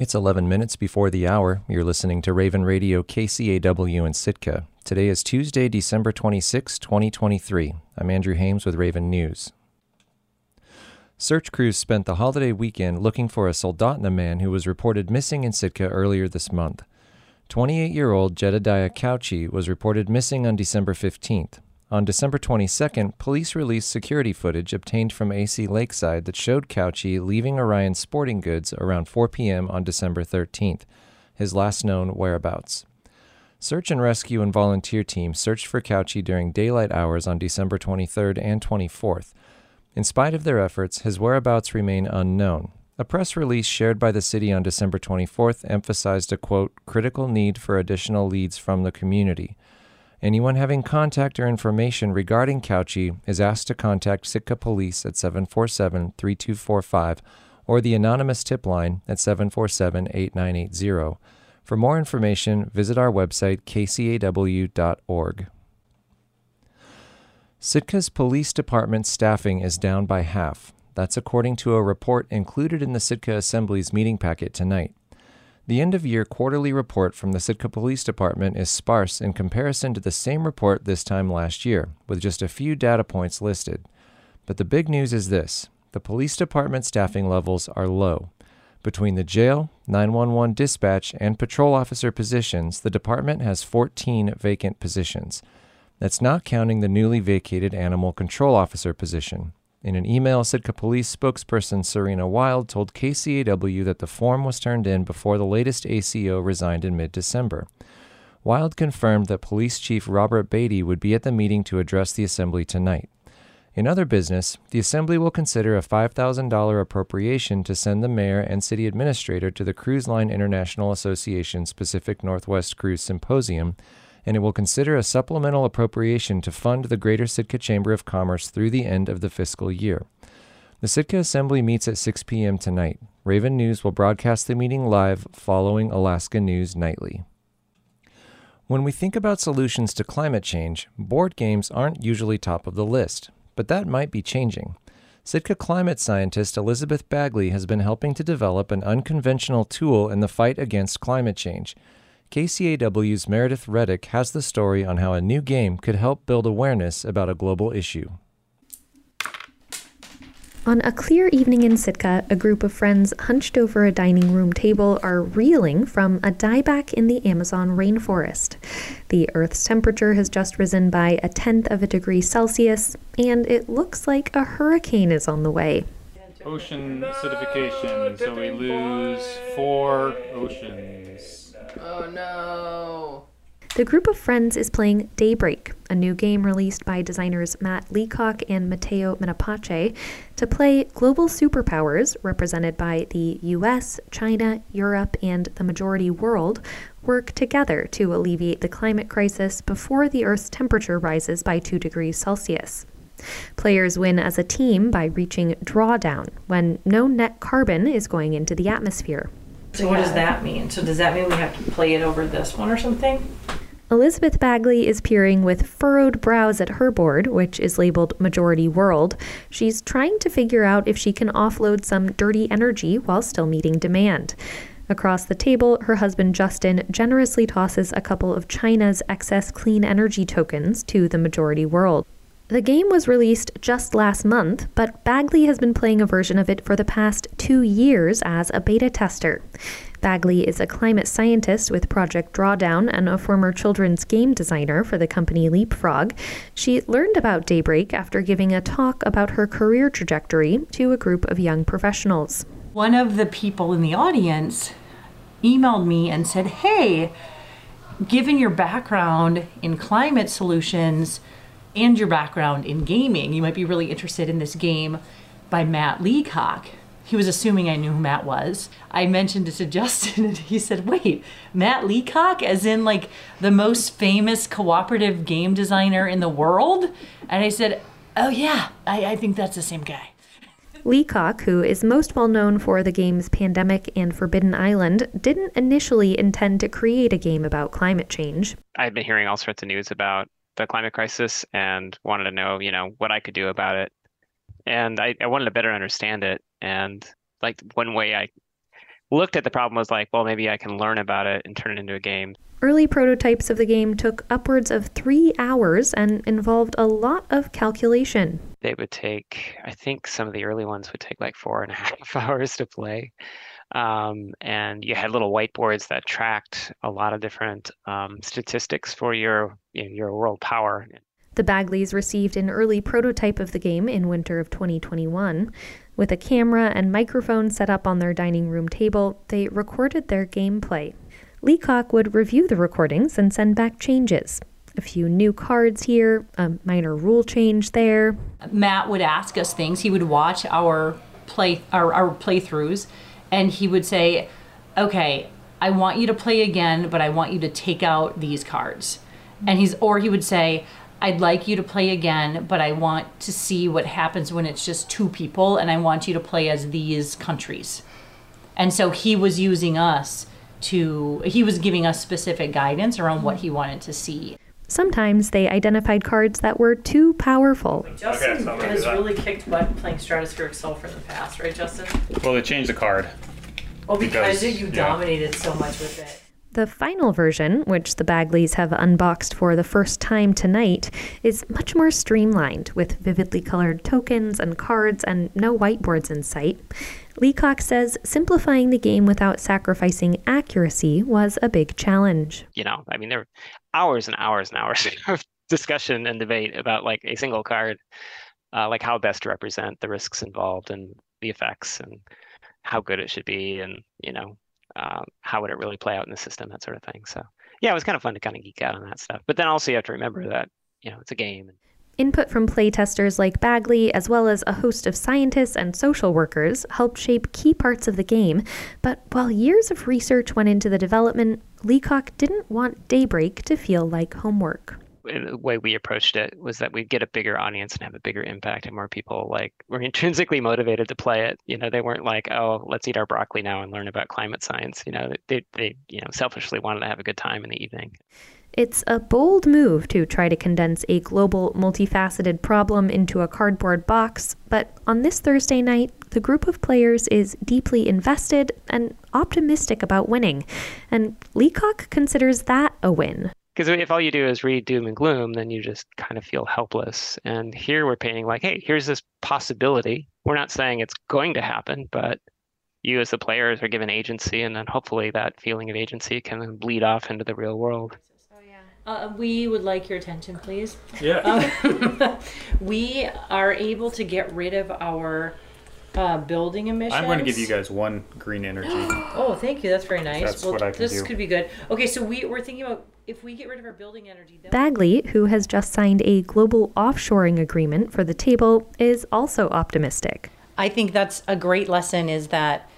It's 11 minutes before the hour. You're listening to Raven Radio KCAW in Sitka. Today is Tuesday, December 26, 2023. I'm Andrew Hames with Raven News. Search crews spent the holiday weekend looking for a Soldotna man who was reported missing in Sitka earlier this month. 28 year old Jedediah Couchy was reported missing on December 15th. On December 22nd, police released security footage obtained from AC Lakeside that showed Couchy leaving Orion Sporting Goods around 4 p.m. on December 13th, his last known whereabouts. Search and rescue and volunteer teams searched for Couchy during daylight hours on December 23rd and 24th. In spite of their efforts, his whereabouts remain unknown. A press release shared by the city on December 24th emphasized a quote, critical need for additional leads from the community. Anyone having contact or information regarding Couchy is asked to contact Sitka Police at 747 3245 or the anonymous tip line at 747 8980. For more information, visit our website kcaw.org. Sitka's police department staffing is down by half. That's according to a report included in the Sitka Assembly's meeting packet tonight. The end of year quarterly report from the Sitka Police Department is sparse in comparison to the same report this time last year, with just a few data points listed. But the big news is this the police department staffing levels are low. Between the jail, 911 dispatch, and patrol officer positions, the department has 14 vacant positions. That's not counting the newly vacated animal control officer position. In an email, Sitka Police spokesperson Serena Wild told KCAW that the form was turned in before the latest ACO resigned in mid December. Wild confirmed that Police Chief Robert Baty would be at the meeting to address the Assembly tonight. In other business, the Assembly will consider a $5,000 appropriation to send the mayor and city administrator to the Cruise Line International Association's Pacific Northwest Cruise Symposium and it will consider a supplemental appropriation to fund the Greater Sitka Chamber of Commerce through the end of the fiscal year. The Sitka Assembly meets at 6 p.m. tonight. Raven News will broadcast the meeting live following Alaska News Nightly. When we think about solutions to climate change, board games aren't usually top of the list, but that might be changing. Sitka climate scientist Elizabeth Bagley has been helping to develop an unconventional tool in the fight against climate change. KCAW's Meredith Reddick has the story on how a new game could help build awareness about a global issue. On a clear evening in Sitka, a group of friends hunched over a dining room table are reeling from a dieback in the Amazon rainforest. The Earth's temperature has just risen by a tenth of a degree Celsius, and it looks like a hurricane is on the way. Ocean acidification, so we lose four oceans. Oh no. The group of friends is playing Daybreak, a new game released by designers Matt Leacock and Matteo Menapace to play global superpowers represented by the US, China, Europe, and the majority world work together to alleviate the climate crisis before the Earth's temperature rises by 2 degrees Celsius. Players win as a team by reaching drawdown when no net carbon is going into the atmosphere. So what does that mean? So does that mean we have to play it over this one or something? Elizabeth Bagley is peering with furrowed brows at her board, which is labeled Majority World. She's trying to figure out if she can offload some dirty energy while still meeting demand. Across the table, her husband Justin generously tosses a couple of China's excess clean energy tokens to the majority world. The game was released just last month, but Bagley has been playing a version of it for the past two years as a beta tester. Bagley is a climate scientist with Project Drawdown and a former children's game designer for the company Leapfrog. She learned about Daybreak after giving a talk about her career trajectory to a group of young professionals. One of the people in the audience emailed me and said, Hey, given your background in climate solutions, and your background in gaming, you might be really interested in this game by Matt Leacock. He was assuming I knew who Matt was. I mentioned it to Justin, and he said, Wait, Matt Leacock, as in like the most famous cooperative game designer in the world? And I said, Oh, yeah, I, I think that's the same guy. Leacock, who is most well known for the games Pandemic and Forbidden Island, didn't initially intend to create a game about climate change. I've been hearing all sorts of news about the climate crisis and wanted to know, you know, what I could do about it. And I, I wanted to better understand it. And like one way I looked at the problem was like, well, maybe I can learn about it and turn it into a game. Early prototypes of the game took upwards of three hours and involved a lot of calculation. They would take, I think some of the early ones would take like four and a half hours to play. Um, and you had little whiteboards that tracked a lot of different um, statistics for your you know, your world power. The Bagleys received an early prototype of the game in winter of 2021. With a camera and microphone set up on their dining room table, they recorded their gameplay. Leacock would review the recordings and send back changes. A few new cards here, a minor rule change there. Matt would ask us things. He would watch our play our, our playthroughs and he would say, "Okay, I want you to play again, but I want you to take out these cards." And he's or he would say, I'd like you to play again, but I want to see what happens when it's just two people, and I want you to play as these countries. And so he was using us to, he was giving us specific guidance around what he wanted to see. Sometimes they identified cards that were too powerful. Justin Okay, so has that. really kicked butt playing Stratospheric Sulfur in the past, right, Justin? Well, they changed the card. Oh, because, Because, you yeah. dominated so much with it. The final version, which the Bagleys have unboxed for the first time tonight, is much more streamlined, with vividly colored tokens and cards and no whiteboards in sight. Leacock says simplifying the game without sacrificing accuracy was a big challenge. You know, I mean, there were hours and hours and hours of discussion and debate about like a single card, uh, like how best to represent the risks involved and the effects and how good it should be and you know um, how would it really play out in the system, that sort of thing. So yeah, it was kind of fun to kind of geek out on that stuff. But then also you have to remember that you know it's a game. Input from playtesters like Bagley, as well as a host of scientists and social workers, helped shape key parts of the game. But while years of research went into the development, Leacock didn't want Daybreak to feel like homework. The way we approached it was that we'd get a bigger audience and have a bigger impact and more people like were intrinsically motivated to play it. You know they weren't like oh let's eat our broccoli now and learn about climate science. You know they, they you know selfishly wanted to have a good time in the evening. It's a bold move to try to condense a global, multifaceted problem into a cardboard box, but on this Thursday night, the group of players is deeply invested and optimistic about winning, and Leacock considers that a win. Because if all you do is read doom and gloom then you just kind of feel helpless and here we're painting like hey here's this possibility we're not saying it's going to happen but you as the players are given agency and then hopefully that feeling of agency can then bleed off into the real world Uh, we would like your attention, please. Yeah. Um, we are able to get rid of our uh, building emissions. I'm going to give you guys one green energy. Oh, thank you. That's very nice. That's well, what I can this do. could be good. Okay, so we, we're thinking about if we get rid of our building energy. Then Bagley, who has just signed a global offshoring agreement for the table, is also optimistic. I think that's a great lesson is that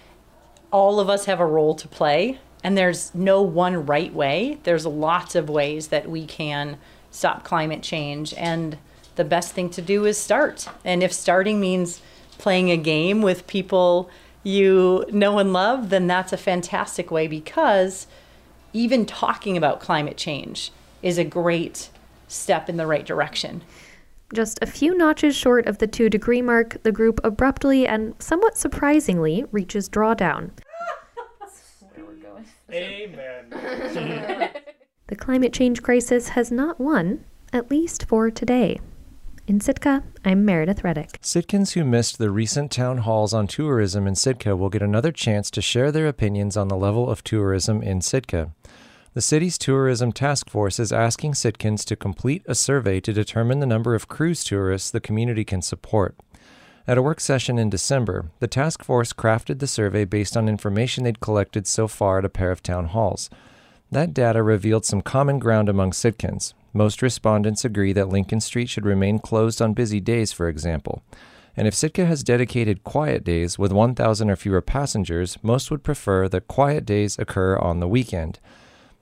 all of us have a role to play and there's no one right way. There's lots of ways that we can stop climate change and the best thing to do is start. And if starting means playing a game with people you know and love, then that's a fantastic way because even talking about climate change is a great step in the right direction. Just a few notches short of the two degree mark, the group abruptly and somewhat surprisingly reaches drawdown. Amen. The climate change crisis has not won, at least for today. In Sitka, I'm Meredith Reddick. Sitkans who missed the recent town halls on tourism in Sitka will get another chance to share their opinions on the level of tourism in Sitka. The city's tourism task force is asking Sitkans to complete a survey to determine the number of cruise tourists the community can support. At a work session in December, the task force crafted the survey based on information they'd collected so far at a pair of town halls. That data revealed some common ground among Sitkans. Most respondents agree that Lincoln Street should remain closed on busy days, for example. And if Sitka has dedicated quiet days with 1,000 or fewer passengers, most would prefer that quiet days occur on the weekend.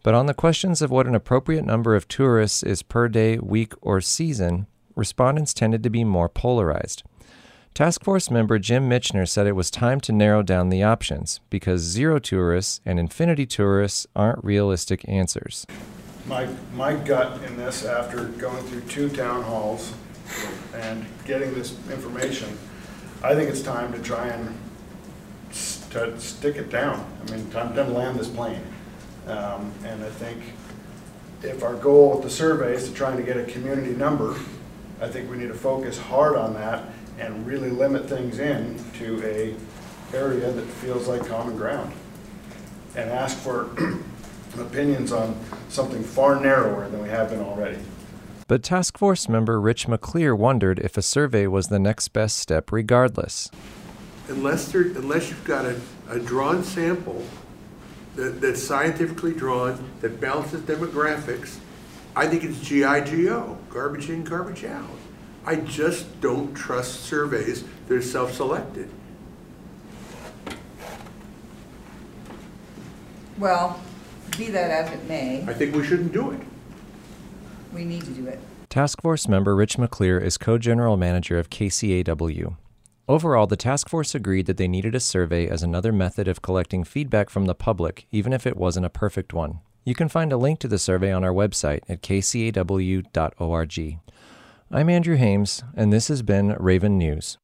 But on the questions of what an appropriate number of tourists is per day, week, or season, respondents tended to be more polarized. Task Force member Jim Mitchner said it was time to narrow down the options because zero tourists and infinity tourists aren't realistic answers. My, my gut in this, after going through two town halls and getting this information, I think it's time to try and to stick it down. I mean, time to land this plane. Um, And I think if our goal with the survey is to try and get a community number, I think we need to focus hard on that and really limit things in to a area that feels like common ground. And ask for opinions on something far narrower than we have been already. But task force member Rich McClear wondered if a survey was the next best step regardless. unless there, unless you've got a, a drawn sample that, that's scientifically drawn, that balances demographics, I think it's GIGO, garbage in, garbage out. I just don't trust surveys that are self-selected. Well, be that as it may, I think we shouldn't do it. we need to do it. Task force member Rich McClear is co general manager of KCAW. Overall, the task force agreed that they needed a survey as another method of collecting feedback from the public, even if it wasn't a perfect one. You can find a link to the survey on our website at kcaw.org. I'm Andrew Hames, and this has been Raven News.